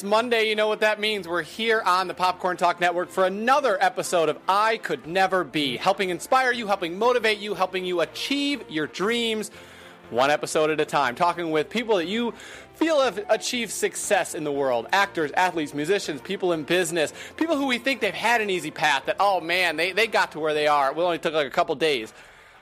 It's Monday, you know what that means. We're here on the Popcorn Talk Network for another episode of I Could Never Be, helping inspire you, helping motivate you, helping you achieve your dreams one episode at a time, talking with people that you feel have achieved success in the world actors, athletes, musicians, people in business, people who we think they've had an easy path, that, oh man, they, they got to where they are. It only took like a couple days.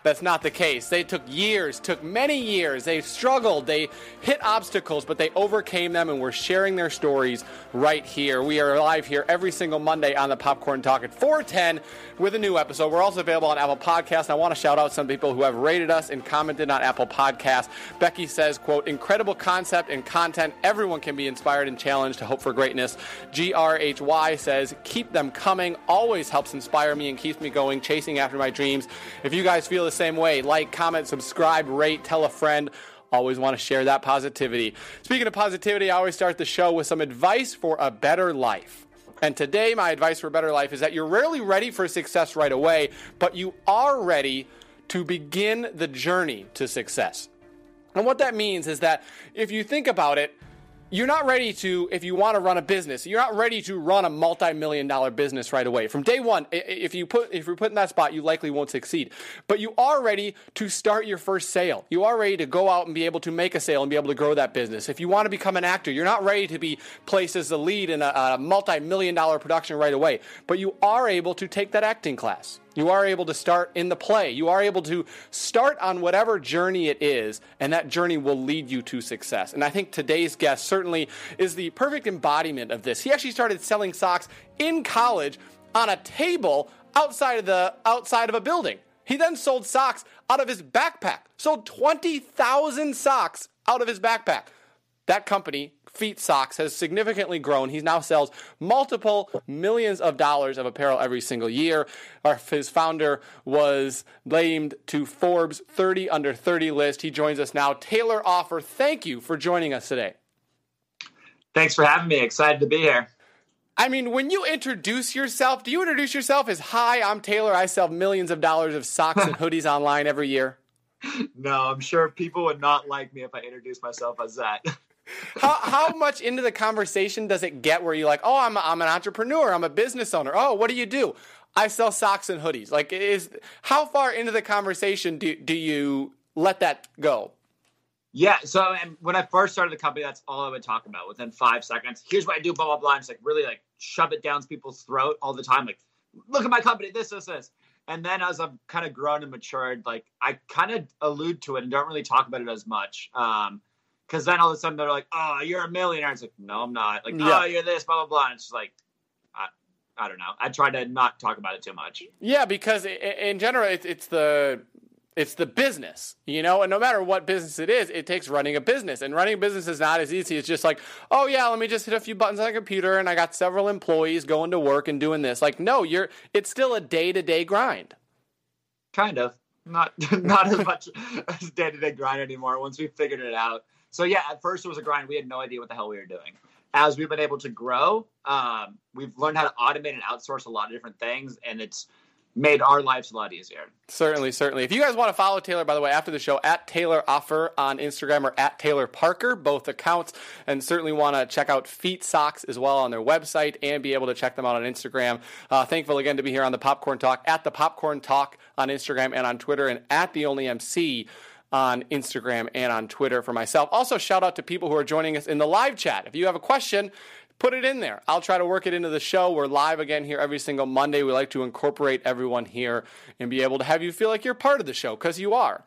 That's not the case. They took years, took many years. They struggled, they hit obstacles, but they overcame them, and we're sharing their stories right here. We are live here every single Monday on the Popcorn Talk at 410 with a new episode. We're also available on Apple Podcasts. I want to shout out some people who have rated us and commented on Apple Podcasts. Becky says, quote, incredible concept and content. Everyone can be inspired and challenged to hope for greatness. GRHY says, keep them coming. Always helps inspire me and keeps me going, chasing after my dreams. If you guys feel the same way, like, comment, subscribe, rate, tell a friend. Always want to share that positivity. Speaking of positivity, I always start the show with some advice for a better life. And today, my advice for a better life is that you're rarely ready for success right away, but you are ready to begin the journey to success. And what that means is that if you think about it, you're not ready to if you want to run a business you're not ready to run a multi-million dollar business right away. From day one if you put if you're put in that spot you likely won't succeed. But you are ready to start your first sale. You are ready to go out and be able to make a sale and be able to grow that business. If you want to become an actor you're not ready to be placed as the lead in a, a multi-million dollar production right away. But you are able to take that acting class you are able to start in the play. You are able to start on whatever journey it is, and that journey will lead you to success. And I think today's guest certainly is the perfect embodiment of this. He actually started selling socks in college on a table outside of the outside of a building. He then sold socks out of his backpack. Sold 20,000 socks out of his backpack. That company Feat Socks has significantly grown. He now sells multiple millions of dollars of apparel every single year. Our, his founder was named to Forbes 30 under 30 list. He joins us now. Taylor Offer, thank you for joining us today. Thanks for having me. Excited to be here. I mean, when you introduce yourself, do you introduce yourself as Hi, I'm Taylor. I sell millions of dollars of socks and hoodies online every year? No, I'm sure people would not like me if I introduced myself as that. How, how much into the conversation does it get where you're like, oh, I'm, a, I'm an entrepreneur, I'm a business owner. Oh, what do you do? I sell socks and hoodies. Like, is how far into the conversation do, do you let that go? Yeah. So, when I first started the company, that's all I would talk about within five seconds. Here's what I do, blah, blah, blah. And just like really like shove it down people's throat all the time. Like, look at my company, this, this, this. And then as I've kind of grown and matured, like I kind of allude to it and don't really talk about it as much. Um, because then all of a sudden they're like, "Oh, you're a millionaire." It's like, "No, I'm not." Like, yeah. "Oh, you're this," blah blah blah. And it's just like, I, I don't know. I try to not talk about it too much. Yeah, because in general, it's, it's the it's the business, you know, and no matter what business it is, it takes running a business. And running a business is not as easy. It's just like, oh yeah, let me just hit a few buttons on the computer and I got several employees going to work and doing this. Like, no, you're it's still a day to day grind. Kind of. Not not as much as day to day grind anymore once we figured it out. So yeah, at first it was a grind. We had no idea what the hell we were doing. As we've been able to grow, um, we've learned how to automate and outsource a lot of different things, and it's made our lives a lot easier. Certainly, certainly. If you guys want to follow Taylor, by the way, after the show, at Taylor Offer on Instagram or at Taylor Parker, both accounts, and certainly want to check out Feat Socks as well on their website and be able to check them out on Instagram. Uh, thankful again to be here on the Popcorn Talk, at the Popcorn Talk on Instagram and on Twitter, and at the Only MC on Instagram and on Twitter for myself. Also, shout out to people who are joining us in the live chat. If you have a question, put it in there. I'll try to work it into the show. We're live again here every single Monday. We like to incorporate everyone here and be able to have you feel like you're part of the show because you are.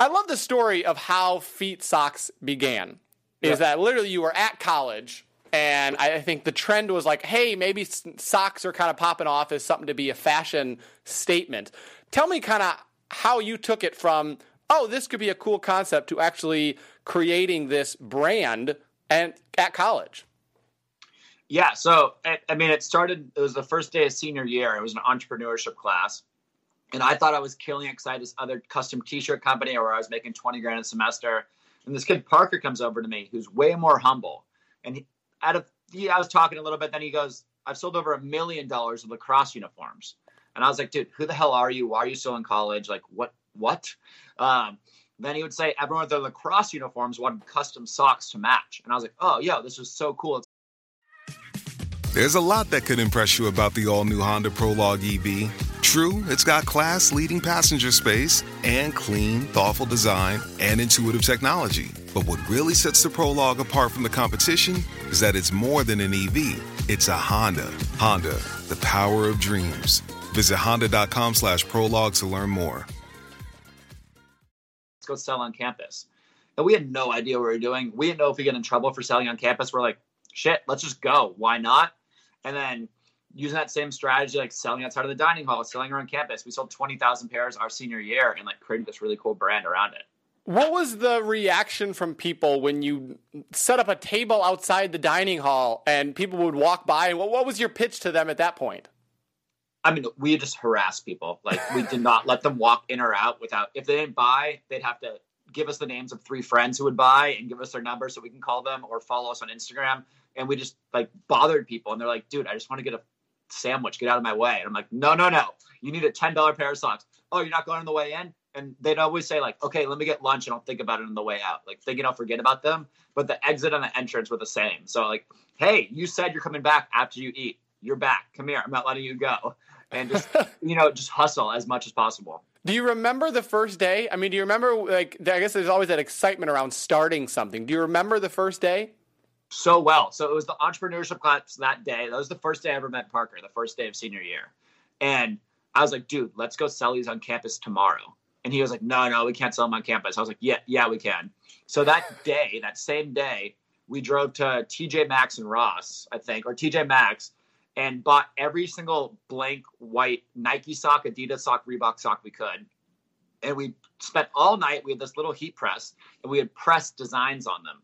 I love the story of how Feat Socks began. Is yeah. that literally you were at college and I think the trend was like, hey, maybe socks are kind of popping off as something to be a fashion statement. Tell me kind of how you took it from oh, this could be a cool concept to actually creating this brand and at college? Yeah, so I mean, it started. It was the first day of senior year. It was an entrepreneurship class, And I thought I was killing it because I had this other custom T-shirt company where I was making twenty grand a semester. And this kid Parker comes over to me, who's way more humble. And he, out of yeah, I was talking a little bit. Then he goes, "I've sold over a million dollars of lacrosse uniforms." And I was like, "Dude, who the hell are you? Why are you still in college? Like, what? What?" Um, then he would say, "Everyone with their lacrosse uniforms wanted custom socks to match." And I was like, "Oh, yo, this is so cool." There's a lot that could impress you about the all new Honda Prologue EV. True, it's got class leading passenger space and clean, thoughtful design and intuitive technology. But what really sets the Prologue apart from the competition is that it's more than an EV, it's a Honda. Honda, the power of dreams. Visit honda.com slash prologue to learn more. Go sell on campus. And we had no idea what we were doing. We didn't know if we get in trouble for selling on campus. We're like, shit, let's just go. Why not? And then using that same strategy, like selling outside of the dining hall, selling around campus. We sold 20,000 pairs our senior year and like created this really cool brand around it. What was the reaction from people when you set up a table outside the dining hall and people would walk by? And what, what was your pitch to them at that point? I mean, we just harassed people. Like we did not let them walk in or out without. If they didn't buy, they'd have to give us the names of three friends who would buy and give us their number so we can call them or follow us on Instagram. And we just like bothered people, and they're like, "Dude, I just want to get a sandwich. Get out of my way." And I'm like, "No, no, no. You need a ten dollar pair of socks. Oh, you're not going on the way in." And they'd always say like, "Okay, let me get lunch, and I'll think about it on the way out." Like thinking I'll forget about them, but the exit and the entrance were the same. So like, "Hey, you said you're coming back after you eat. You're back. Come here. I'm not letting you go." And just you know, just hustle as much as possible. Do you remember the first day? I mean, do you remember like I guess there's always that excitement around starting something. Do you remember the first day? So well. So it was the entrepreneurship class that day. That was the first day I ever met Parker, the first day of senior year. And I was like, dude, let's go sell these on campus tomorrow. And he was like, no, no, we can't sell them on campus. I was like, yeah, yeah, we can. So that day, that same day, we drove to TJ Maxx and Ross, I think, or TJ Maxx, and bought every single blank white Nike sock, Adidas sock, Reebok sock we could. And we spent all night. We had this little heat press, and we had pressed designs on them.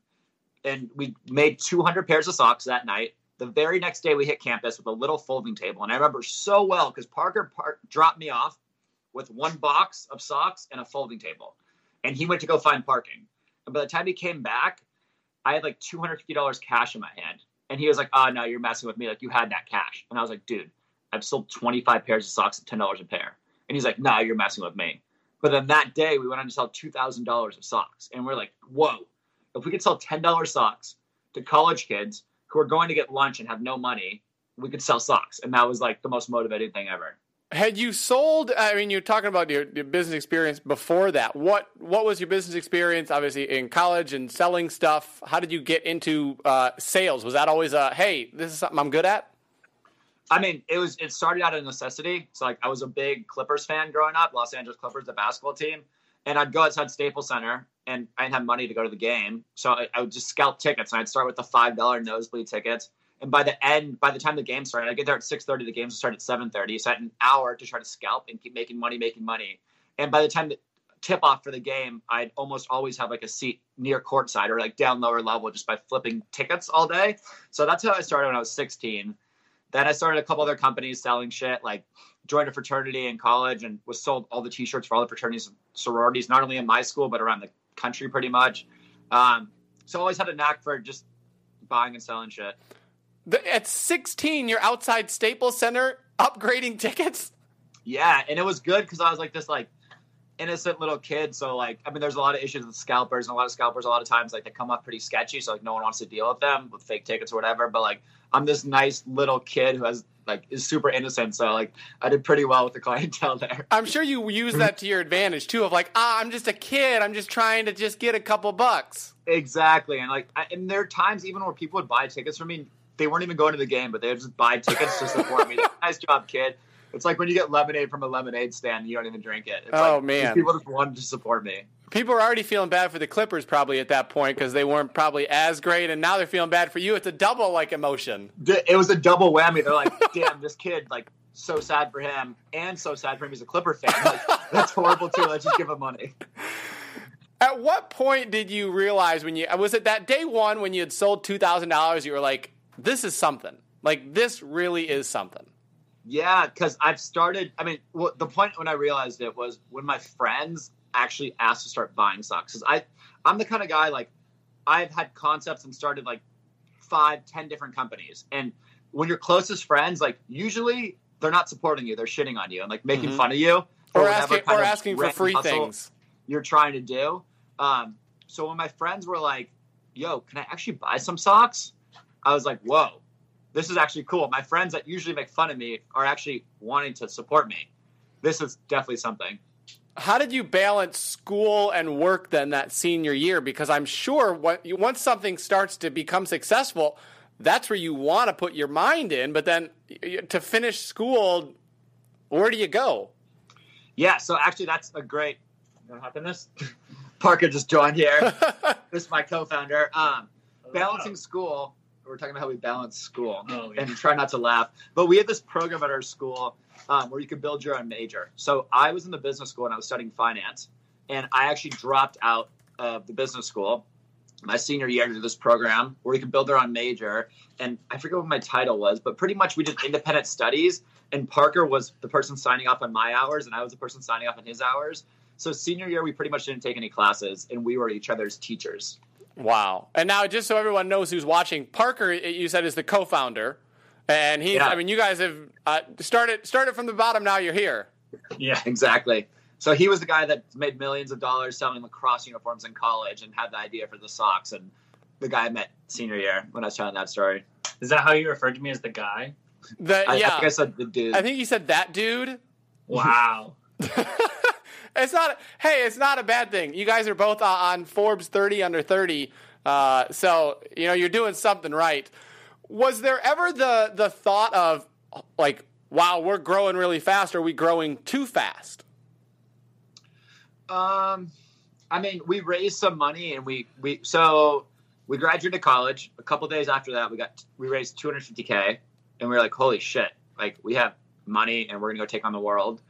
And we made 200 pairs of socks that night. The very next day, we hit campus with a little folding table, and I remember so well because Parker par- dropped me off with one box of socks and a folding table, and he went to go find parking. And by the time he came back, I had like $250 cash in my hand. And he was like, oh, no, you're messing with me. Like, you had that cash. And I was like, dude, I've sold 25 pairs of socks at $10 a pair. And he's like, no, you're messing with me. But then that day, we went on to sell $2,000 of socks. And we're like, whoa, if we could sell $10 socks to college kids who are going to get lunch and have no money, we could sell socks. And that was like the most motivating thing ever. Had you sold? I mean, you're talking about your, your, business experience before that. What what was your business experience? Obviously, in college and selling stuff. How did you get into uh, sales? Was that always a hey, this is something I'm good at? I mean, it was. It started out of necessity. So like, I was a big Clippers fan growing up, Los Angeles Clippers, the basketball team, and I'd go outside Staples Center, and I didn't have money to go to the game, so I, I would just scalp tickets, and I'd start with the five dollar nosebleed tickets and by the end, by the time the game started, I get there at six thirty. The games start at seven thirty. So I had an hour to try to scalp and keep making money, making money. And by the time the tip off for the game, I'd almost always have like a seat near courtside or like down lower level just by flipping tickets all day. So that's how I started when I was sixteen. Then I started a couple other companies selling shit, like joined a fraternity in college and was sold all the T-shirts for all the fraternities and sororities, not only in my school but around the country, pretty much. Um, so I always had a knack for just buying and selling shit. The, at 16, you're outside Staples Center upgrading tickets. Yeah, and it was good because I was like this like innocent little kid. So like, I mean, there's a lot of issues with scalpers, and a lot of scalpers a lot of times like they come off pretty sketchy. So like, no one wants to deal with them with fake tickets or whatever. But like, I'm this nice little kid who has like is super innocent. So like, I did pretty well with the clientele there. I'm sure you use that to your advantage too. Of like, ah, I'm just a kid. I'm just trying to just get a couple bucks. Exactly, and like, I, and there are times even where people would buy tickets for me they weren't even going to the game, but they would just buy tickets to support me. nice job, kid. It's like when you get lemonade from a lemonade stand, you don't even drink it. It's oh like, man, people just wanted to support me. People are already feeling bad for the Clippers probably at that point because they weren't probably as great, and now they're feeling bad for you. It's a double like emotion. It was a double whammy. They're like, "Damn, this kid like so sad for him, and so sad for him. He's a Clipper fan. Like, that's horrible too. Let's just give him money." At what point did you realize when you was it that day one when you had sold two thousand dollars? You were like, "This is something." Like this really is something. Yeah, because I've started. I mean, well, the point when I realized it was when my friends actually asked to start buying socks. Because I, I'm the kind of guy like I've had concepts and started like five, ten different companies, and when your closest friends, like usually they're not supporting you, they're shitting on you and like making Mhm. fun of you Or whatever asking, or asking for free things. You're trying to do. Um, so when my friends were like, "Yo, can I actually buy some socks?" I was like, "Whoa, this is actually cool." My friends that usually make fun of me are actually wanting to support me. This is definitely something. How did you balance school and work then that senior year? Because I'm sure what, once something starts to become successful, that's where you want to put your mind in. But then to finish school, where do you go? Yeah, so actually, that's a great. You want to this? Parker just joined here. this is my co-founder. Um, balancing school. We're talking about how we balance school Oh, yeah. and try not to laugh. But we had this program at our school um, where you could build your own major. So I was in the business school and I was studying finance, and I actually dropped out of the business school my senior year to do this program where you could build their own major. And I forget what my title was, but pretty much we did independent studies. And Parker was the person signing off on my hours, and I was the person signing off on his hours. So senior year, we pretty much didn't take any classes, and we were each other's teachers. Wow. And now, just so everyone knows who's watching, Parker, you said, is the co founder. And he, yeah. I mean, you guys have uh, started, started from the bottom, now you're here. Yeah. Exactly. So he was the guy that made millions of dollars selling lacrosse uniforms in college and had the idea for the socks. And the guy I met senior year when I was telling that story. Is that how you referred to me as the guy? The, I, I yeah. think I said the dude. I think you said that dude. Wow. it's not. Hey, it's not a bad thing. You guys are both on Forbes 30 under 30, uh, so you know you're doing something right. Was there ever the the thought of like, wow, we're growing really fast? Are we growing too fast? Um, I mean, we raised some money and we we so we graduated college. A couple days after that, we got we raised 250k, and we were like, holy shit! Like we have money and we're gonna go take on the world.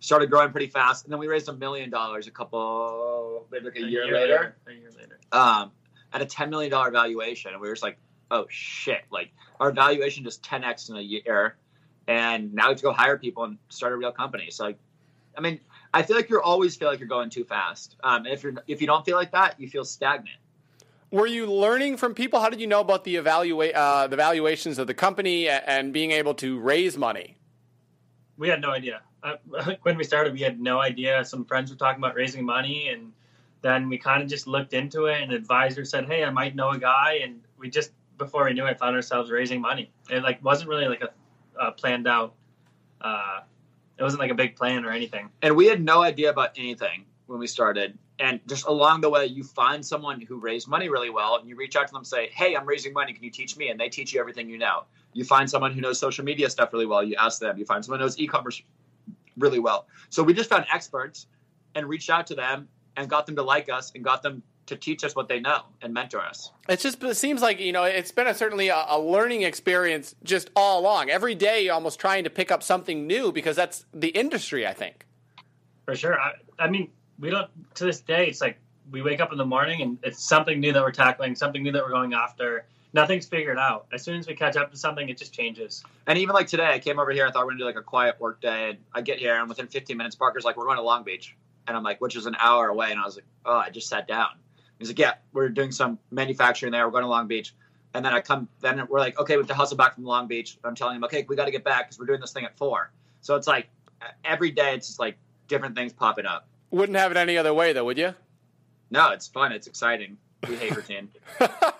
Started growing pretty fast, and then we raised a million dollars a couple maybe like a, year, later, A year later. um, at a 10 million dollar valuation, and we were just like, oh shit! Like our valuation just 10x in a year, and now we have to go hire people and start a real company. So like, I mean, I feel like you're always feel like you're going too fast. Um, and if you're if you don't feel like that, you feel stagnant. Were you learning from people? How did you know about the evaluate uh, the valuations of the company and being able to raise money? We had no idea. When we started, we had no idea. Some friends were talking about raising money, and then we kind of just looked into it. And an advisor said, "Hey, I might know a guy," and we just before we knew it, found ourselves raising money. It like wasn't really like a, a planned out. Uh, it wasn't like a big plan or anything. And we had no idea about anything when we started. And just along the way, you find someone who raised money really well, and you reach out to them, and say, "Hey, I'm raising money. Can you teach me?" And they teach you everything you know. You find someone who knows social media stuff really well. You ask them. You find someone who knows e-commerce really well. So we just found experts and reached out to them and got them to like us and got them to teach us what they know and mentor us. It's just it seems like you know it's been a, certainly a, a learning experience just all along. Every day, you're almost trying to pick up something new because that's the industry. I think. For sure. I, I mean, we don't to this day. It's like we wake up in the morning and it's something new that we're tackling, something new that we're going after. Nothing's figured out. As soon as we catch up to something, it just changes. And even like today, I came over here. I thought we are gonna do like a quiet work day, and I get here, and within 15 minutes, Parker's like, "We're going to Long Beach," and I'm like, "Which is an hour away," and I was like, "Oh, I just sat down." He's like, "Yeah, we're doing some manufacturing there. We're going to Long Beach," and then I come, then we're like, "Okay, we have to hustle back from Long Beach." I'm telling him, "Okay, we got to get back because we're doing this thing at four. So it's like every day, it's just like different things popping up. Wouldn't have it any other way, though, would you? No, it's fun. It's exciting. We hate routine.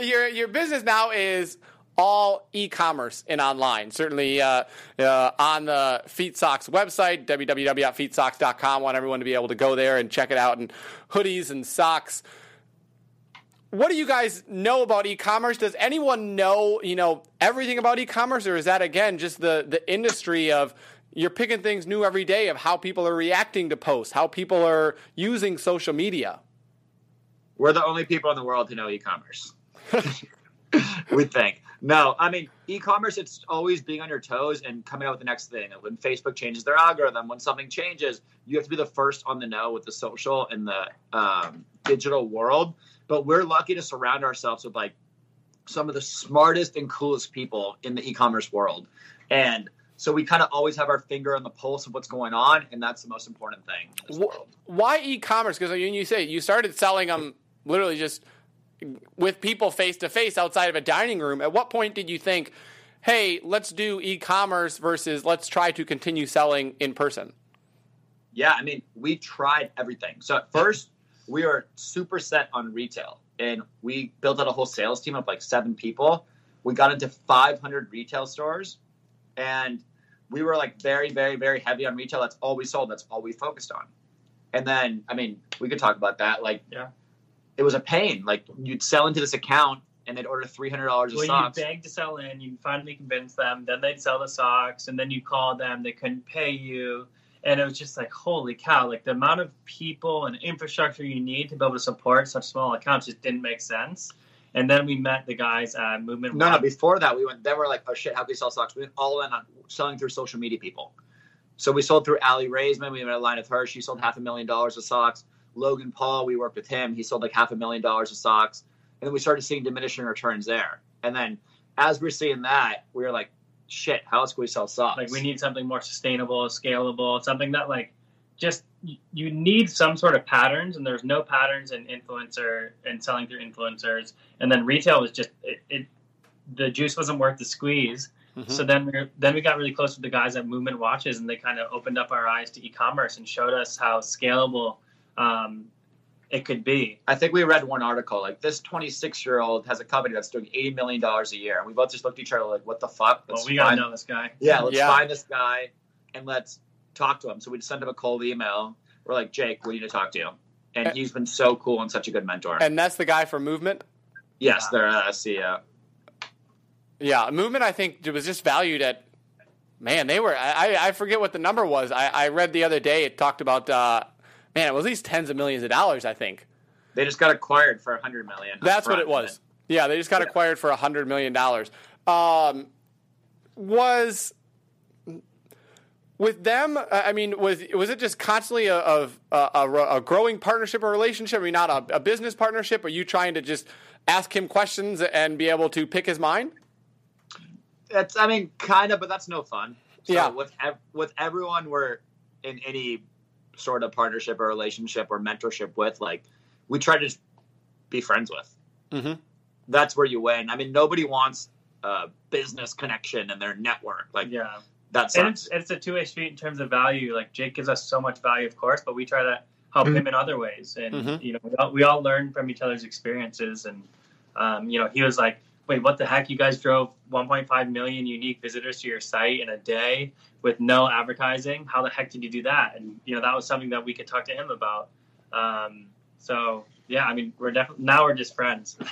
your your business now is all e-commerce and online. Certainly uh, uh, on the Feat Socks website, www.featsocks.com. Want everyone to be able to go there and check it out, and hoodies and socks. What do you guys know about e-commerce? Does anyone know, you know, everything about e-commerce, or is that again just the the industry of you're picking things new every day of how people are reacting to posts, how people are using social media? We're the only people in the world who know e-commerce. we think. No, I mean e-commerce. It's always being on your toes and coming out with the next thing. When Facebook changes their algorithm, when something changes, you have to be the first on the know with the social and the um, digital world. But we're lucky to surround ourselves with like some of the smartest and coolest people in the e-commerce world, and So we kind of always have our finger on the pulse of what's going on, and that's the most important thing. in this Wh- world. Why e-commerce? Because when you say you started selling them literally just with people face to face outside of a dining room. At what point did you think, "Hey, let's do e-commerce versus let's try to continue selling in person"? Yeah, I mean, we tried everything. So at first, we were super set on retail, and we built out a whole sales team of like seven people. We got into 500 retail stores, and we were like very, very, very heavy on retail. That's all we sold. That's all we focused on. And then, I mean, we could talk about that. Like, Yeah. It was a pain. Like, you'd sell into this account, and they'd order $300 of Well, socks. you beg to sell in, you finally convince them, then they'd sell the socks, and then you call them, they couldn't pay you. And it was just like, holy cow, like the amount of people and infrastructure you need to be able to support such small accounts just didn't make sense. And then we met the guys at Movement No, no. Before that, we went. Then we're like, oh shit, how can we sell socks? We went all in on selling through social media people. So we sold through Aly Raisman. We made a line with her. She sold half a million dollars of socks. Logan Paul, we worked with him. He sold like half a million dollars of socks. And then we started seeing diminishing returns there. And then as we're seeing that, we were like, shit, how else can we sell socks? Like we need something more sustainable, scalable, something that like just you need some sort of patterns, and there's no patterns in influencer and selling through influencers. And then retail was just it, it the juice wasn't worth the squeeze. Mm-hmm. So then we then we got really close with the guys at Movement Watches, and they kind of opened up our eyes to e-commerce and showed us how scalable um, it could be. I think we read one article like this 26 year old has a company that's doing 80 million dollars a year, and we both just looked at each other like, what the fuck? Let's we gotta know this guy. Yeah, let's Yeah. find this guy and let's talk to him. So we'd send him a cold email. We're like, Jake, we need to talk to you. And he's been so cool and such a good mentor. And that's the guy from Movement. yes, they're uh, CEO. Yeah, Movement. I think it was just valued at. Man, they were. I, I forget what the number was. I, I read the other day. It talked about. Uh, man, it was at least tens of millions of dollars. I think. They just got acquired for a 100 million. That's what it was. Yeah, they just got acquired for a hundred million dollars. Um, was with them? I mean, was was it just constantly a, a, a, a growing partnership or relationship? I mean, not a, a business partnership. Are you trying to just ask him questions and be able to pick his mind? It's, I mean, kind of, but that's no fun. So Yeah. With ev- with everyone we're in any sort of partnership or relationship or mentorship with, like we try to be friends with. Mhm. That's where you win. I mean, nobody wants a business connection in their network. Like Yeah. that and it's, it's a two-way street in terms of value like jake gives us so much value of course but we try to help him in other ways and Mhm. you know we all, we all learn from each other's experiences and um, you know he was like wait what the heck? You guys drove 1.5 million unique visitors to your site in a day with no advertising? How the heck did you do that? And you know that was something that we could talk to him about. Um, so yeah i mean we're definitely now we're just friends.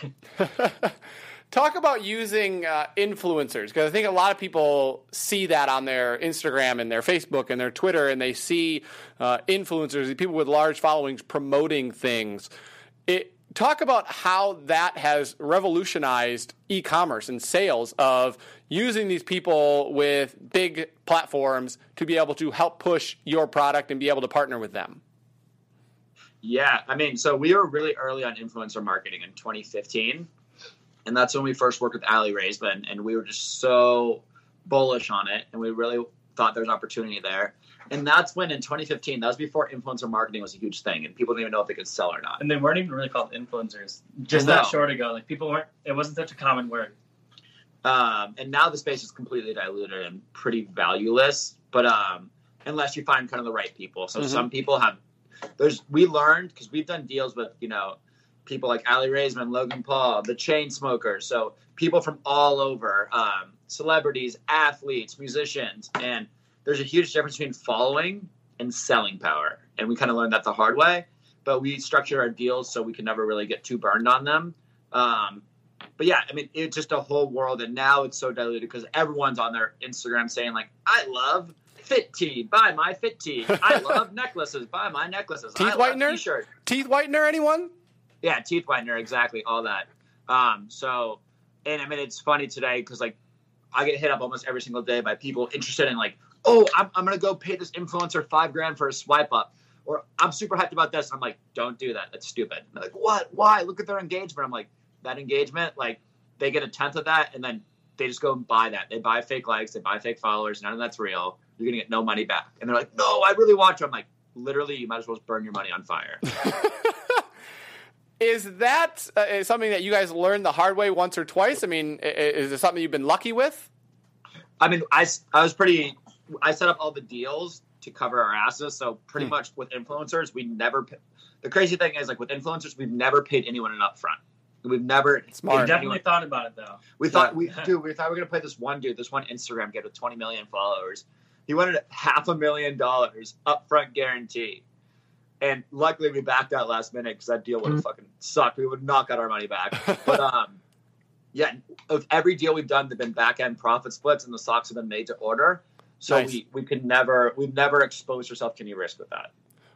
Talk about using uh, influencers because I think a lot of people see that on their Instagram and their Facebook and their Twitter, and they see uh, influencers, people with large followings promoting things. It, talk about how that has revolutionized e-commerce and sales of using these people with big platforms to be able to help push your product and be able to partner with them. Yeah, I mean, so we were really early on influencer marketing in 2015, and that's when we first worked with Aly Raisman, and we were just so bullish on it, and we really thought there was opportunity there. And that's when in 2015, that was before influencer marketing was a huge thing, and people didn't even know if they could sell or not. and they weren't even really called influencers just No. that short ago like people weren't it wasn't such a common word Um, and now the space is completely diluted and pretty valueless. But um, unless you find kind of the right people, so Mhm. some people have. There's we learned because we've done deals with you know people like Aly Raisman, Logan Paul, the Chainsmokers, so people from all over, um, celebrities, athletes, musicians, and there's a huge difference between following and selling power, and we kind of learned that the hard way. But we structured our deals so we can never really get too burned on them. Um, but yeah, I mean, it's just a whole world, and now it's so diluted because everyone's on their Instagram saying like, "I love Fit Tea, buy my Fit Tea. I love necklaces, buy my necklaces. Teeth I love whitener? T-shirt. Teeth whitener, anyone? Yeah, teeth whitener, exactly, all that. Um, so, and I mean, it's funny today because like I get hit up almost every single day by people interested in like, oh, I'm, I'm gonna go pay this influencer five grand for a swipe up, or I'm super hyped about this. I'm like, don't do that. That's stupid. And they're like, what? Why? Look at their engagement. I'm like, that engagement, like they get a tenth of that, and then they just go and buy that. They buy fake likes, they buy fake followers. None of that's real. You're gonna get no money back. And they're like, no, I really want you. I'm like, literally, you might as well burn your money on fire. Is that uh, something that you guys learned the hard way once or twice? I mean, i- i- is it something you've been lucky with? I mean, I, I was pretty. I set up all the deals to cover our asses. So pretty Hmm. much with influencers, we never. pa- The crazy thing is, like with influencers, we've never paid anyone an upfront. We've never. Smart. We definitely anyone- thought about it though. We thought we dude, we thought we were gonna play this one dude, this one Instagram kid with 20 million followers. He wanted half a million dollars upfront guarantee. And luckily we backed out last minute because that deal would have fucking sucked. We would not got our money back. But um yeah, of every deal we've done, they've been back end profit splits and the socks have been made to order. So Nice. we, we could never we've never exposed ourselves to any risk with that.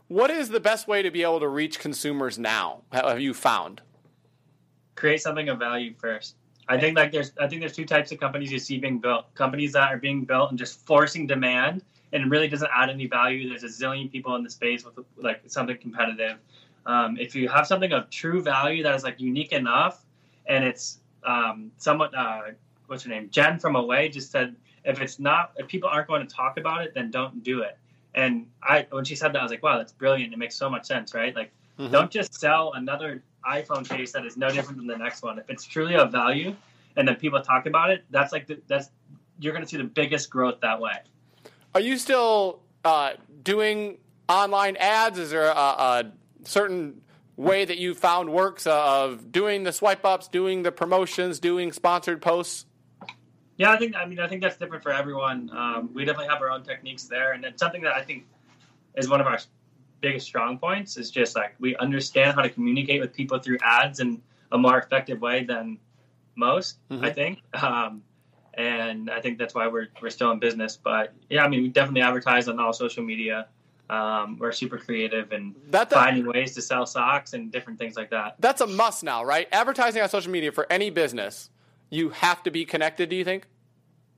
What is the best way to be able to reach consumers now? Have you found? create something of value first. I think like there's I think there's two types of companies you see being built. Companies that are being built and just forcing demand and it really doesn't add any value. There's a zillion people in the space with like something competitive. Um, if you have something of true value that is like unique enough and it's um, somewhat uh, what's her name Jen from Away just said if it's not if people aren't going to talk about it then don't do it. And I when she said that I was like wow that's brilliant. It makes so much sense right like Mhm. don't just sell another iPhone case that is no different than the next one. If it's truly of value, and then people talk about it, that's like the, that's you're going to see the biggest growth that way. Are you still uh, doing online ads? Is there a, a certain way that you found works of doing the swipe ups, doing the promotions, doing sponsored posts? Yeah, I think I mean I think that's different for everyone. Um, we definitely have our own techniques there, and it's something that I think is one of our biggest strong points. Is just like we understand how to communicate with people through ads in a more effective way than most. Mhm. I think, um, and I think that's why we're we're still in business. But yeah, I mean we definitely advertise on all social media. Um, we're super creative and That, that finding ways to sell socks and different things like that. that's a must now, right? Advertising on social media for any business, you have to be connected. Do you think?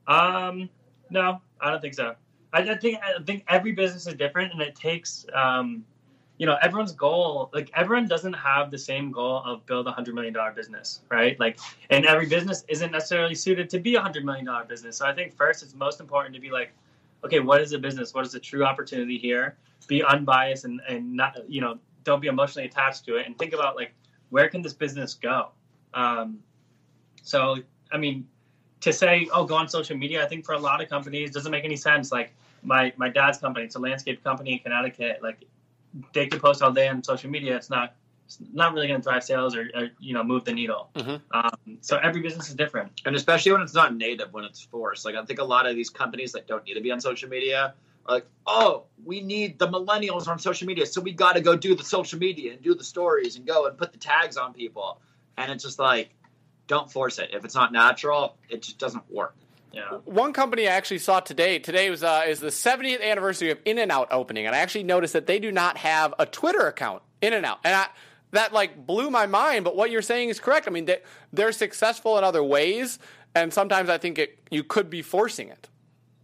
Um, no, I don't think so. I, I think I think every business is different, and it takes, um, you know, everyone's goal. Like everyone doesn't have the same goal of build a hundred million dollar business, right? Like, and every business isn't necessarily suited to be a hundred million dollar business. So I think first, it's most important to be like, okay, what is the business? What is the true opportunity here? Be unbiased and and not, you know, don't be emotionally attached to it, and think about like where can this business go. Um, so I mean, to say, oh, go on social media, I think for a lot of companies doesn't make any sense. Like my my dad's company, it's a landscape company in Connecticut. Like they could post all day on social media. It's not it's not really going to drive sales or, or you know move the needle. Mhm. Um, so every business is different. and especially when it's not native, when it's forced. Like I think a lot of these companies that don't need to be on social media are like, oh, we need the millennials on social media, so we got to go do the social media and do the stories and go and put the tags on people. And it's just like, don't force it. If it's not natural, it just doesn't work. Yeah. One company I actually saw today. Today was uh, is the 70th anniversary of In and Out opening, and I actually noticed that they do not have a Twitter account. In and Out, and I, that like blew my mind. But what you're saying is correct. I mean, they, they're successful in other ways, and sometimes I think it you could be forcing it.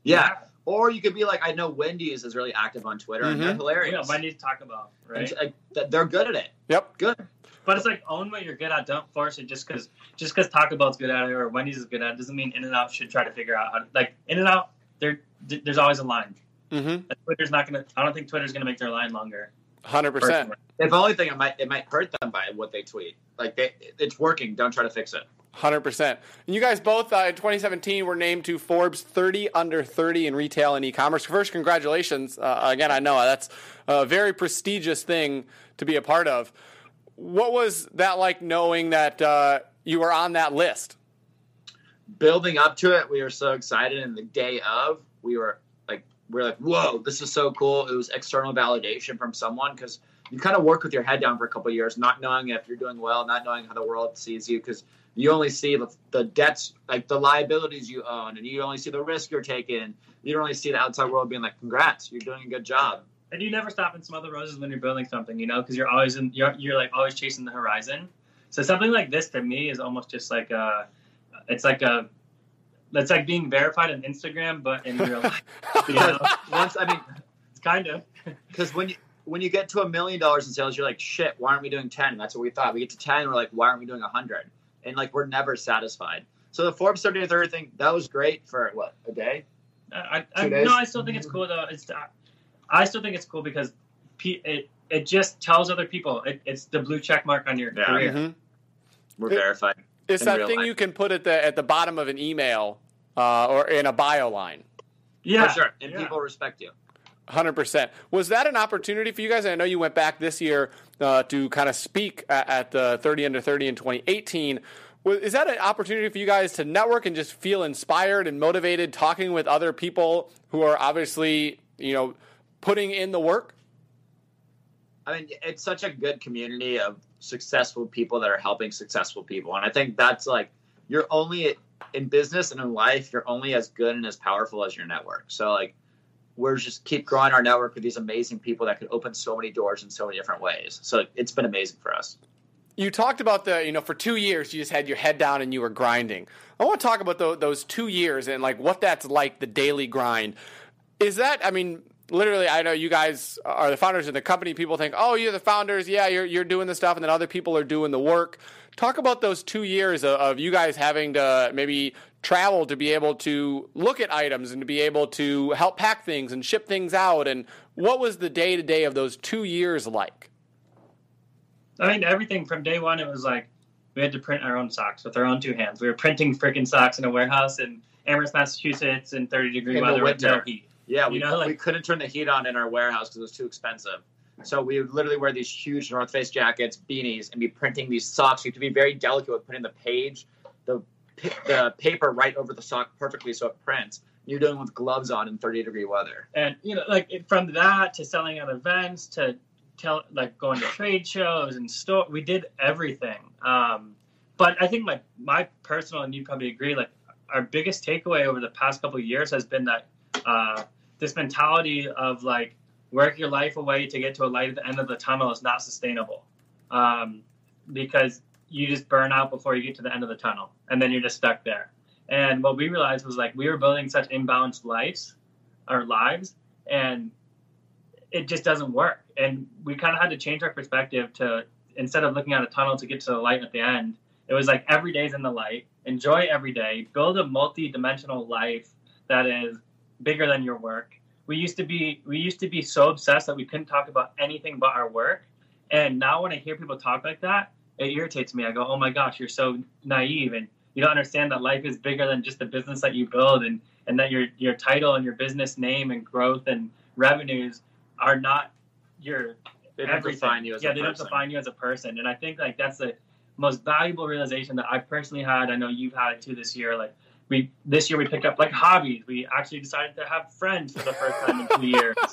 Yeah. Or you could be like, I know Wendy's is really active on Twitter and they're Mhm. hilarious. Yeah, I need to talk about right. And, like, they're good at it. Yep. Good. But it's like own what you're good at. Don't force it just because just because Taco Bell's good at it or Wendy's is good at it doesn't mean In and Out should try to figure out how to like In and Out. There, there's always a line. Mm-hmm. Twitter's not gonna. I don't think Twitter's gonna make their line longer. Hundred percent. personally. If only thing, it might it might hurt them by what they tweet. Like they, it's working. Don't try to fix it. Hundred percent. And you guys both uh, in 2017 were named to Forbes 30 under 30 in retail and e-commerce. First, congratulations. Uh, again, I know that's a very prestigious thing to be a part of. What was that like, knowing that uh, you were on that list? Building up to it, we were so excited. And the day of, we were like, we are like, whoa, this is so cool. It was external validation from someone because you kind of work with your head down for a couple years, not knowing if you're doing well, not knowing how the world sees you because you only see the, the debts, like the liabilities you own, and you only see the risk you're taking. You don't really see the outside world being like, congrats, you're doing a good job. And you never stop and smell the roses when you're building something, you know, because you're always in. You're you're like always chasing the horizon. So something like this to me is almost just like a. It's like a. It's like being verified on Instagram, but in real life. You know, Once, I mean, it's kind of. because when you when you get to a million dollars in sales, you're like, shit, why aren't we doing ten? That's what we thought. We get to ten, we're like, why aren't we doing a hundred? And like, we're never satisfied. So the Forbes 30 to 30 thing, that was great for what, a day? Uh, I, I, Two no, I still think it's cool though. It's uh, I still think it's cool because it it just tells other people it, it's the blue check mark on your Yeah. career. Mhm. We're It- verified. It's that thing life. you can put at the at the bottom of an email uh, or in a bio line. Yeah, for sure. And yeah. people respect you. Hundred percent. Was that an opportunity for you guys? I know you went back this year uh, to kind of speak at, at the thirty under thirty in 2018. Was, is that an opportunity for you guys to network and just feel inspired and motivated, talking with other people who are obviously you know putting in the work? I mean, it's such a good community of successful people that are helping successful people. And I think that's like, you're only in business and in life, you're only as good and as powerful as your network. So, like, we're just keep growing our network with these amazing people that could open so many doors in so many different ways. So, it's been amazing for us. You talked about the, you know, for two years you just had your head down and you were grinding. I want to talk about tho- those two years and like what that's like, the daily grind. Is that, I mean, literally, I know you guys are the founders of the company. People think, oh, you're the founders. Yeah, you're, you're doing the stuff. And then other people are doing the work. Talk about those two years of, of you guys having to maybe travel to be able to look at items and to be able to help pack things and ship things out. And what was the day to day of those two years like? I mean, everything from day one, it was like we had to print our own socks with our own two hands. We were printing freaking socks in a warehouse in Amherst, Massachusetts, in 30 degree In weather with no heat. Yeah, You we, know, like- we couldn't turn the heat on in our warehouse because it was too expensive. So we would literally wear these huge North Face jackets, beanies, and be printing these socks. You have to be very delicate with putting the page, the the paper right over the sock perfectly so it prints. You're doing with gloves on in 30 degree weather. And you know, like from that to selling at events to tell like going to trade shows and store, we did everything. Um, but I think like my personal and you probably agree, like our biggest takeaway over the past couple of years has been that uh, this mentality of like work your life away to get to a light at the end of the tunnel is not sustainable um, because you just burn out before you get to the end of the tunnel and then you're just stuck there. And what we realized was like we were building such imbalanced lives, our lives, and it just doesn't work. And we kind of had to change our perspective to instead of looking at a tunnel to get to the light at the end, it was like every day's in the light. Enjoy every day. Build a multi-dimensional life that is bigger than your work. We used to be we used to be so obsessed that we couldn't talk about anything but our work. And now when I hear people talk like that, it irritates me. I go, "Oh my gosh, you're so naive and you don't understand that life is bigger than just the business that you build and and that your your title and your business name and growth and revenues are not your They don't everything. define you as yeah, a they don't define you as a person. And I think like that's the most valuable realization that I personally had. I know you've had it too this year. Like we this year we picked up like hobbies. We actually decided to have friends for the first time in two years.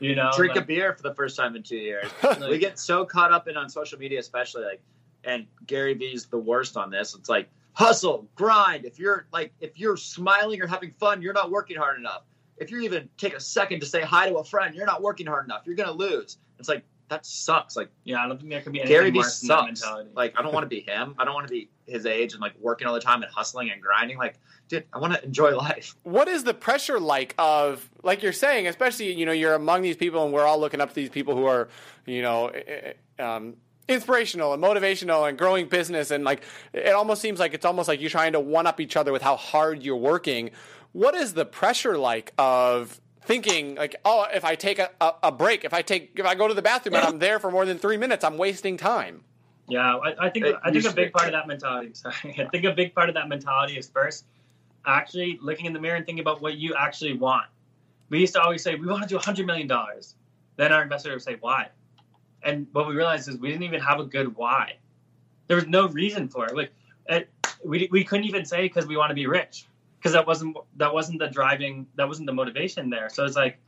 You know, Drink a beer for the first time in two years. like, we get so caught up in on social media, especially like, and Gary Vee's the worst on this. It's like hustle, grind. If you're like, if you're smiling or having fun, you're not working hard enough. If you even take a second to say hi to a friend, you're not working hard enough. You're gonna lose. It's like that sucks. Like yeah, I don't think there could be anything Gary Vee worse than that sucks. mentality. Like I don't want to be him. I don't want to be his age and like working all the time and hustling and grinding. Like, dude, I want to enjoy life. what is the pressure like of like you're saying especially you know you're among these people and we're all looking up to these people who are you know eh, eh, um, inspirational and motivational and growing business and like it almost seems like it's almost like you're trying to one up each other with how hard you're working what is the pressure like of thinking like oh if i take a, a, a break if i take if i go to the bathroom and i'm there for more than three minutes i'm wasting time Yeah, I, I think It I think a big part of that mentality. Sorry, I think a big part of that mentality is first actually looking in the mirror and thinking about what you actually want. We used to always say we want to do hundred million dollars. Then our investor would say why, and what we realized is we didn't even have a good why. There was no reason for it. Like it, we we couldn't even say because we want to be rich because that wasn't that wasn't the driving that wasn't the motivation there. So it's like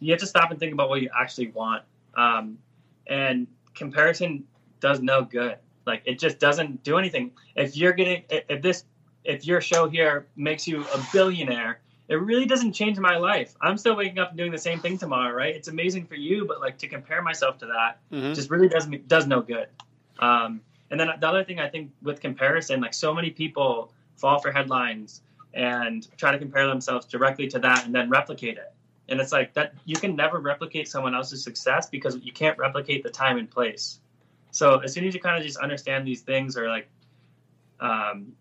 you have to stop and think about what you actually want. Um, and comparison does no good. Like it just doesn't do anything. If you're getting if this if your show here makes you a billionaire, it really doesn't change my life. I'm still waking up and doing the same thing tomorrow, right? It's amazing for you, but like to compare myself to that Mhm. just really does me does no good. Um, and then the other thing I think with comparison, like so many people fall for headlines and try to compare themselves directly to that and then replicate it. And it's like that you can never replicate someone else's success because you can't replicate the time and place. So as soon as you kind of just understand these things or like um,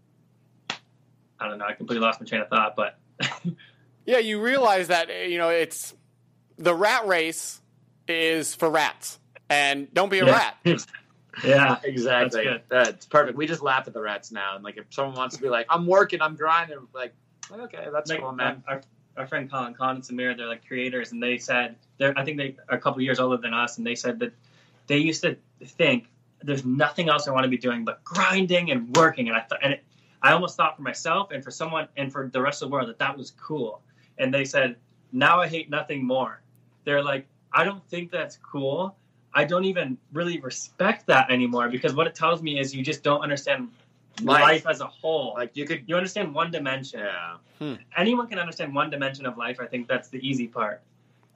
I don't know. I completely lost my train of thought, but Yeah, you realize that uh, you know it's the rat race is for rats, and don't be a Yeah. rat. Yeah, exactly. That's good. That's, perfect. We just laugh at the rats now, and like if someone wants to be like, "I'm working, I'm grinding," like, okay, that's like, cool, uh, man. Our, our friend Colin, Colin and Samir, they're like creators, and they said they're I think they are a couple years older than us, and they said that they used to think there's nothing else I want to be doing but grinding and working, and I thought, and it, I almost thought for myself and for someone and for the rest of the world that that was cool, and they said now I hate nothing more. They're like, I don't think that's cool. I don't even really respect that anymore because what it tells me is you just don't understand Life. life as a whole. Like you could, you understand one dimension yeah, anyone can understand one dimension of life. I think that's the easy part.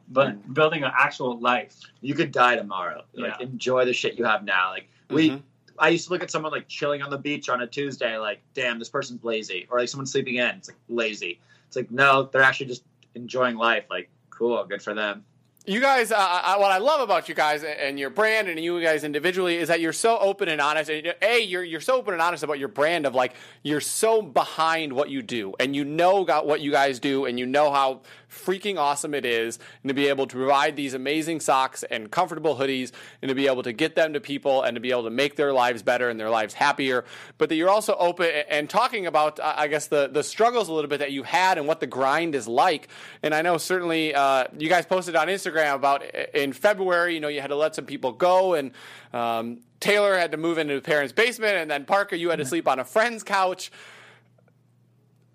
But building an actual life, you could die tomorrow. Like Yeah. enjoy the shit you have now. Like we, Mhm. I used to look at someone like chilling on the beach on a Tuesday, like, damn, this person's lazy, or like someone sleeping in, it's like lazy. It's like no, they're actually just enjoying life. Like, cool, good for them. You guys, uh, I, what I love about you guys and your brand and you guys individually is that you're so open and honest. And a, you're you're so open and honest about your brand of like you're so behind what you do and you know got what you guys do and you know how freaking awesome it is and to be able to provide these amazing socks and comfortable hoodies and to be able to get them to people and to be able to make their lives better and their lives happier. But that you're also open and talking about, uh, I guess, the the struggles a little bit that you had and what the grind is like. And I know certainly uh, you guys posted on Instagram about in February, you know, you had to let some people go and. Um, Taylor had to move into his parents' basement, and then Parker, you had to sleep on a friend's couch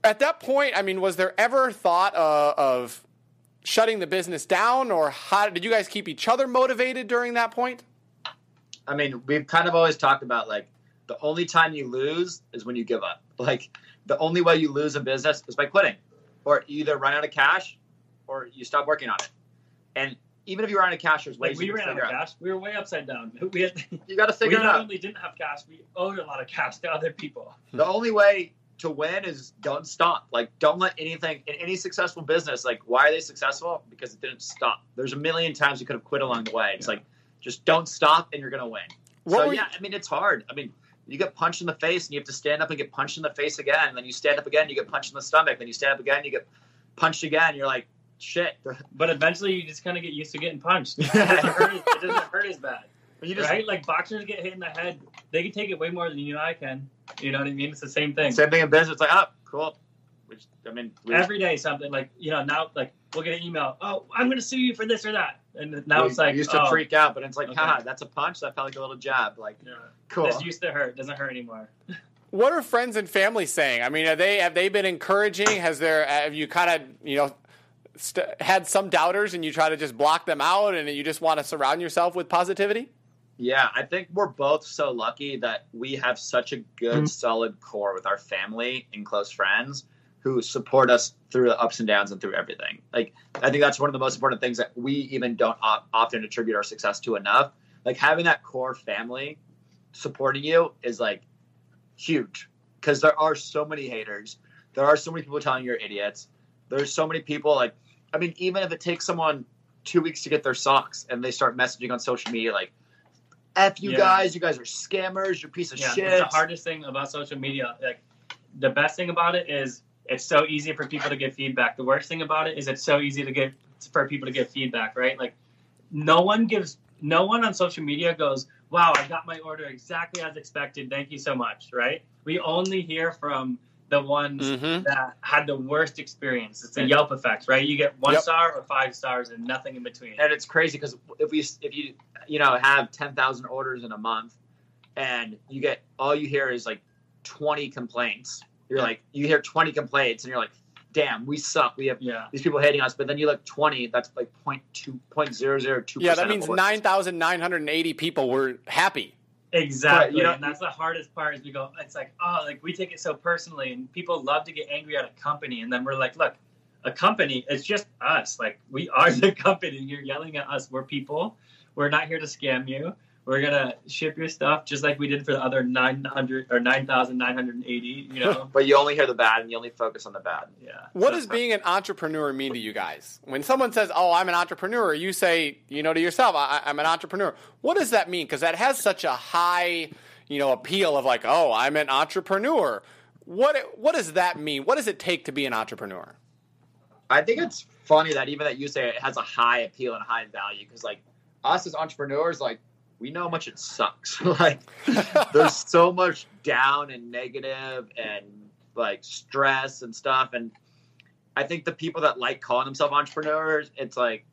at that point, I mean, was there ever thought uh, of shutting the business down, or how did you guys keep each other motivated during that point? I mean, we've kind of always talked about like the only time you lose is when you give up. Like the only way you lose a business is by quitting, or you either run out of cash, or you stop working on it. And even if you run out of cash, there's ways like we you ran out of figure out. cash. We were way upside down. We had, You got to we figure it not only didn't have cash, we owed a lot of cash to other people. The only way to win is don't stop. Like don't let anything in any successful business. Like why are they successful? Because it didn't stop. There's a million times you could have quit along the way. It's Yeah. like just don't stop and you're gonna win. What so were you- yeah, I mean it's hard. I mean you get punched in the face and you have to stand up and get punched in the face again. And then you stand up again, you get punched in the stomach. Then you stand up again, you get punched again. You're like shit. But eventually, you just kind of get used to getting punched. It doesn't hurt, it doesn't hurt as bad, You just right? Like boxers get hit in the head, they can take it way more than you and I can. You know what I mean? It's the same thing. same thing in business. It's like oh cool. Which I mean we, Every day, something like you know now, like we'll get an email. Oh, I'm going to sue you for this or that, and now we it's like used to oh, freak out, but it's like Okay. haha, that's a punch. That felt like a little jab. Like Yeah. cool. This used to hurt. Doesn't hurt anymore. What are friends and family saying? I mean, are they have they been encouraging? Has there have you kind of you know st- had some doubters and you try to just block them out and you just want to surround yourself with positivity? Yeah, I think we're both so lucky that we have such a good, Mhm. solid core with our family and close friends who support us through the ups and downs and through everything. Like, I think that's one of the most important things that we even don't o- often attribute our success to enough. Like, having that core family supporting you is like huge because there are so many haters. There are so many people telling you you're idiots. There's so many people, like, I mean, even if it takes someone two weeks to get their socks and they start messaging on social media, like, F you Yeah. guys, you guys are scammers, you're a piece of Yeah, shit. it's the hardest thing about social media. Like the best thing about it is it's so easy for people to get feedback. The worst thing about it is it's so easy to get for people to get feedback, right? Like no one gives no one on social media goes, "Wow, I got my order exactly as expected. Thank you so much." Right? We only hear from the ones Mm-hmm. that had the worst experience. It's a Yelp effect, right? You get one Yep. star or five stars and nothing in between. and it's crazy because if we if you you know have 10,000 orders in a month and you get all you hear is like 20 complaints you're Yeah. like you hear 20 complaints and you're like damn we suck we have Yeah. these people hating us but then you look 20 that's like 0.2 0.002 Yeah, that means nine thousand nine hundred and eighty people were happy. Exactly, you know- and that's the hardest part. Is we go, it's like, oh, like we take it so personally, and people love to get angry at a company, and then we're like, look, a company, it's just us. Like we are the company. You're yelling at us. We're people. We're not here to scam you. We're gonna ship your stuff just like we did for the other nine hundred or nine thousand nine hundred and eighty. You know, but you only hear the bad and you only focus on the bad yeah. What So- does being an entrepreneur mean to you guys? When someone says, "Oh, I'm an entrepreneur," you say, you know, to yourself, I- "I'm an entrepreneur." What does that mean? Because that has such a high, you know, appeal of like, "Oh, I'm an entrepreneur." What what does that mean? What does it take to be an entrepreneur? I think it's funny that even that you say it has a high appeal and high value because like us as entrepreneurs, like we know how much it sucks. like there's so much down and negative and like stress and stuff. And I think the people that like calling themselves entrepreneurs, it's like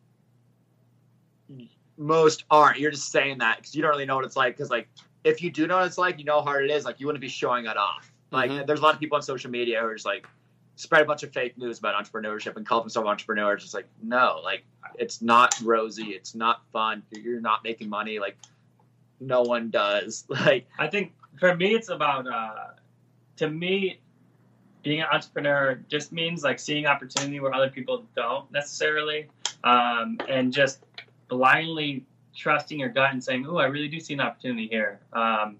most aren't. You're just saying that because you don't really know what it's like. Because like if you do know what it's like, you know how hard it is. Like you wouldn't be showing it off. Like Mhm. there's a lot of people on social media who are just like spread a bunch of fake news about entrepreneurship and call themselves entrepreneurs. It's like no, like it's not rosy. It's not fun. You're not making money. Like no one does. Like I think for me, it's about uh, to me, being an entrepreneur just means like seeing opportunity where other people don't necessarily, um, and just blindly trusting your gut and saying, "Oh, I really do see an opportunity here." Um,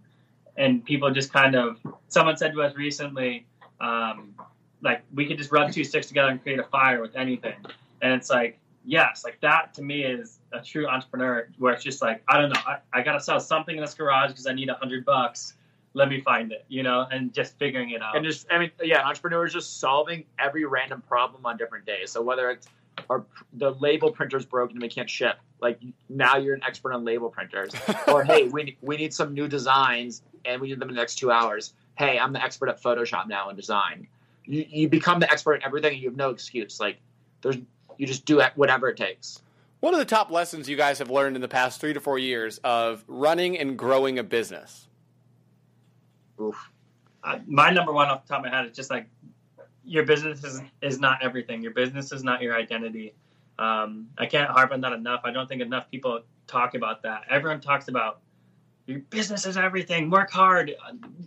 and people just kind of. Someone said to us recently, um, like we could just rub two sticks together and create a fire with anything, and it's like, yes, like that to me is a true entrepreneur where it's just like, I don't know, I, I gotta sell something in this garage because I need a hundred bucks. Let me find it, you know, and just figuring it out. and just I mean yeah, entrepreneurs just solving every random problem on different days. So whether it's our the label printer's broken and we can't ship, like now you're an expert on label printers. or hey, we we need some new designs and we need them in the next two hours. Hey, I'm the expert at Photoshop now and design. You you become the expert in everything and you have no excuse. Like there's you just do it whatever it takes. What are the top lessons you guys have learned in the past three to four years of running and growing a business? Oof. uh, my number one off the top of my head is just like your business is, is not everything. Your business is not your identity. Um, I can't harp on that enough. I don't think enough people talk about that. Everyone talks about your business is everything. Work hard.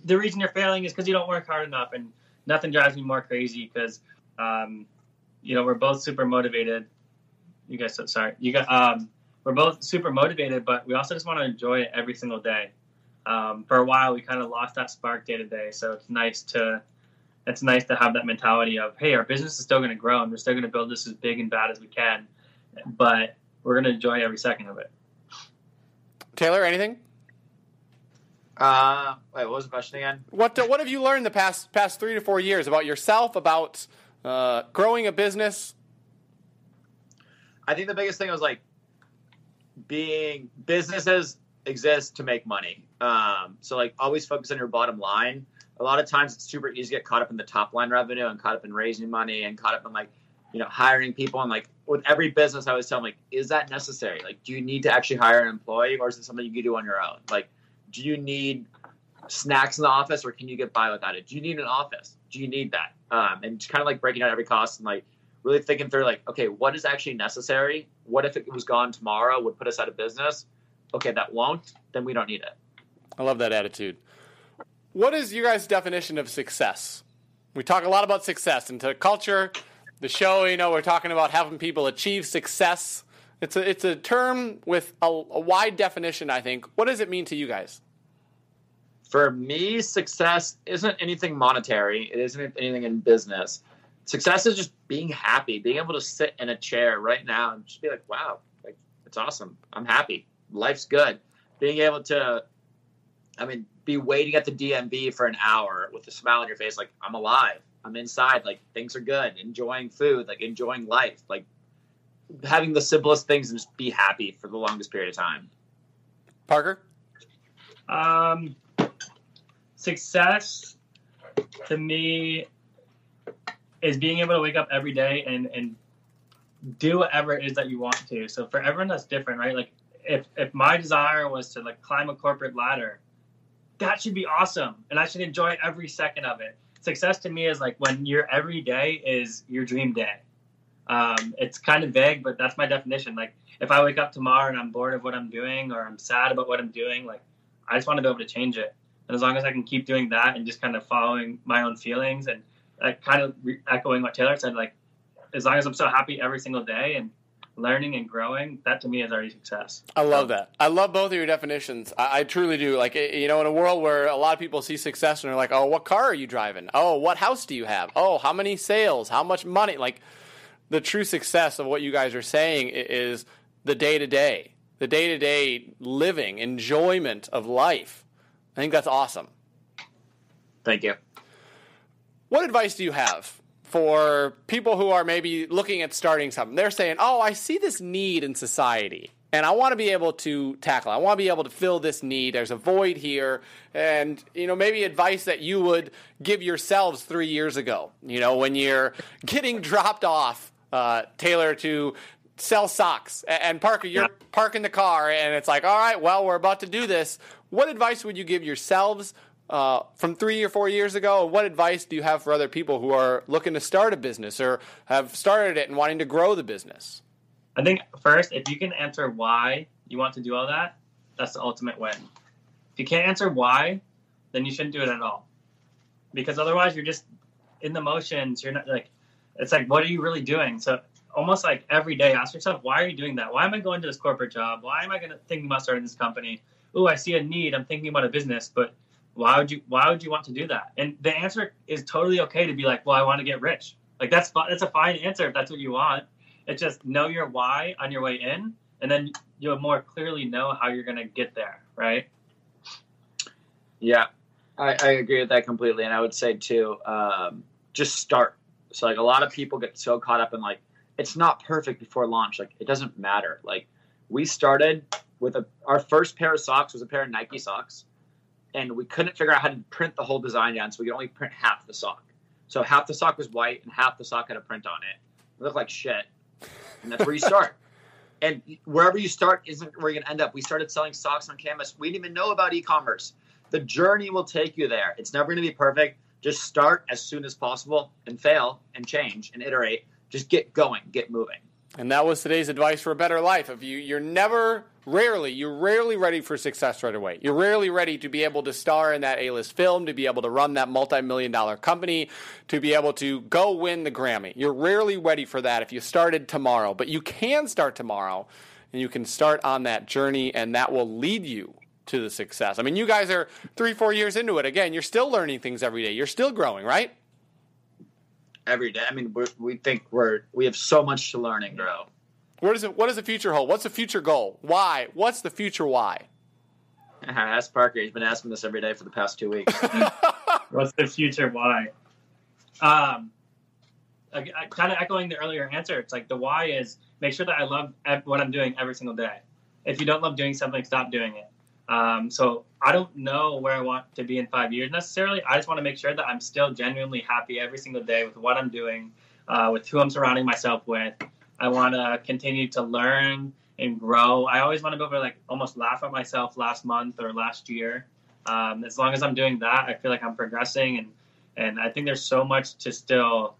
The reason you're failing is because you don't work hard enough, and nothing drives me more crazy because, um, you know, we're both super motivated. You guys, sorry, you got. Um, we're both super motivated, but we also just want to enjoy it every single day um, for a while we kind of lost that spark day to day so it's nice to it's nice to have that mentality of hey our business is still going to grow and we're still going to build this as big and bad as we can but we're going to enjoy every second of it Taylor, anything? Uh, wait, what was the question again? What uh, what have you learned the past past three to four years about yourself, about uh, growing a business? I think the biggest thing was like being businesses exist to make money. Um, so like always focus on your bottom line. A lot of times it's super easy to get caught up in the top line revenue and caught up in raising money and caught up in like, you know, hiring people and like with every business I was telling like, is that necessary? Like, do you need to actually hire an employee or is it something you can do on your own? Like, do you need snacks in the office or can you get by without it? Do you need an office? Do you need that? Um, and just kind of like breaking out every cost and like really thinking through like, okay, what is actually necessary? What if it was gone tomorrow, would put us out of business? Okay, that won't, then we don't need it. I love that attitude. What is your guys' definition of success? We talk a lot about success and culture, the show. You know, we're talking about having people achieve success. It's a it's a term with a, a wide definition. I think. What does it mean to you guys? For me, success isn't anything monetary. It isn't anything in business. Success is just being happy, being able to sit in a chair right now and just be like, wow, like it's awesome. I'm happy. Life's good. Being able to, I mean, be waiting at the DMV for an hour with a smile on your face, like I'm alive. I'm inside. Like things are good. Enjoying food, like enjoying life, like having the simplest things and just be happy for the longest period of time. Parker. um, success to me is being able to wake up every day and and do whatever it is that you want to. So for everyone that's different right? Like if if my desire was to like climb a corporate ladder that should be awesome and i should enjoy every second of it. Success to me is like when your every day is your dream day. Um, it's kind of vague but that's my definition. Like if i wake up tomorrow and i'm bored of what i'm doing or i'm sad about what i'm doing like i just want to be able to change it and as long as i can keep doing that and just kind of following my own feelings and like kind of re- echoing what taylor said like as long as i'm so happy every single day and learning and growing that to me is already success I love that. I love both of your definitions. I, I truly do. Like, you know, in a world where a lot of people see success and they're like, oh, what car are you driving? Oh, what house do you have? Oh, how many sales? How much money? Like, the true success of what you guys are saying is the day to day, the day to day living, enjoyment of life. I think that's awesome. Thank you. what advice do you have for people who are maybe looking at starting something? They're saying, "Oh, I see this need in society." And I want to be able to tackle. I want to be able to fill this need. There's a void here, and you know maybe advice that you would give yourselves three years ago. You know when you're getting dropped off, uh, Taylor, to sell socks, and Parker, you're yeah. parking the car, and it's like, all right, well, we're about to do this. What advice would you give yourselves uh, from three or four years ago? What advice do you have for other people who are looking to start a business or have started it and wanting to grow the business? I think first, if you can answer why you want to do all that, that's the ultimate win. If you can't answer why, then you shouldn't do it at all. Because otherwise, you're just in the motions. You're not like, it's like, what are you really doing? So almost like every day, ask yourself, why are you doing that? Why am I going to this corporate job? Why am I going to thinking about starting this company? Oh, I see a need. I'm thinking about a business, but why would you why would you want to do that and the answer is totally okay to be like well i want to get rich like that's that's a fine answer if that's what you want it's just know your why on your way in and then you'll more clearly know how you're going to get there right yeah I, I, agree with that completely and i would say too um, just start so like a lot of people get so caught up in like it's not perfect before launch like it doesn't matter like we started with a our first pair of socks was a pair of nike socks and we couldn't figure out how to print the whole design down, so we could only print half the sock. So half the sock was white and half the sock had a print on it. It looked like shit, and that's where you start. and wherever you start isn't where you're gonna end up. We started selling socks on Canvas. We didn't even know about e-commerce. The journey will take you there. It's never gonna be perfect. Just start as soon as possible and fail and change and iterate. Just get going, get moving. And that was today's advice for a better life. If you you're never rarely you're rarely ready for success right away. You're rarely ready to be able to star in that A-list film, to be able to run that multi-million dollar company, to be able to go win the Grammy. You're rarely ready for that if you started tomorrow, but you can start tomorrow and you can start on that journey and that will lead you to the success. I mean, you guys are 3 4 years into it. Again, you're still learning things every day. You're still growing, right? Every day. I mean, we think we're we have so much to learn and grow. Where does it? What does the future hold? What's the future goal? Why? What's the future why? Ask Parker. He's been asking this every day for the past two weeks. What's the future why? Um, kind of echoing the earlier answer. It's like the why is make sure that I love what I'm doing every single day. If you don't love doing something, stop doing it. Um, so I don't know where I want to be in five years necessarily. I just want to make sure that I'm still genuinely happy every single day with what I'm doing, uh, with who I'm surrounding myself with. I want to continue to learn and grow. I always want to be able to like almost laugh at myself last month or last year. Um, as long as I'm doing that, I feel like I'm progressing, and and I think there's so much to still,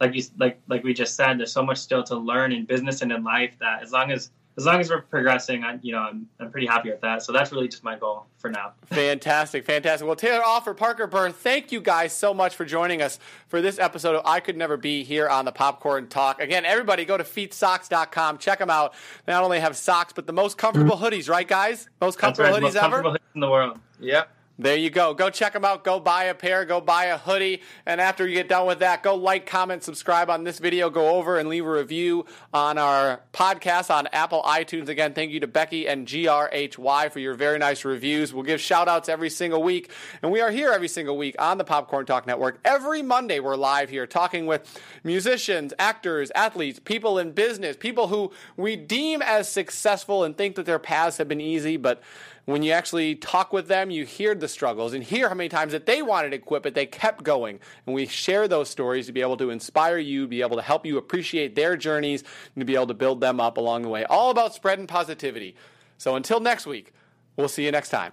like you like like we just said, there's so much still to learn in business and in life that as long as as long as we're progressing, I, you know, I'm, I'm pretty happy with that. So that's really just my goal for now. fantastic, fantastic. Well, Taylor Offer, Parker Byrne, thank you guys so much for joining us for this episode of I Could Never Be here on the Popcorn Talk. Again, everybody go to featsocks.com. Check them out. They not only have socks, but the most comfortable mm-hmm. hoodies, right, guys? Most comfortable right, hoodies most comfortable ever? in the world. Yep. There you go. Go check them out. Go buy a pair. Go buy a hoodie. And after you get done with that, go like, comment, subscribe on this video. Go over and leave a review on our podcast on Apple iTunes. Again, thank you to Becky and GRHY for your very nice reviews. We'll give shout outs every single week. And we are here every single week on the Popcorn Talk Network. Every Monday, we're live here talking with musicians, actors, athletes, people in business, people who we deem as successful and think that their paths have been easy, but when you actually talk with them, you hear the struggles and hear how many times that they wanted to quit, but they kept going. And we share those stories to be able to inspire you, be able to help you appreciate their journeys, and to be able to build them up along the way. All about spreading positivity. So until next week, we'll see you next time.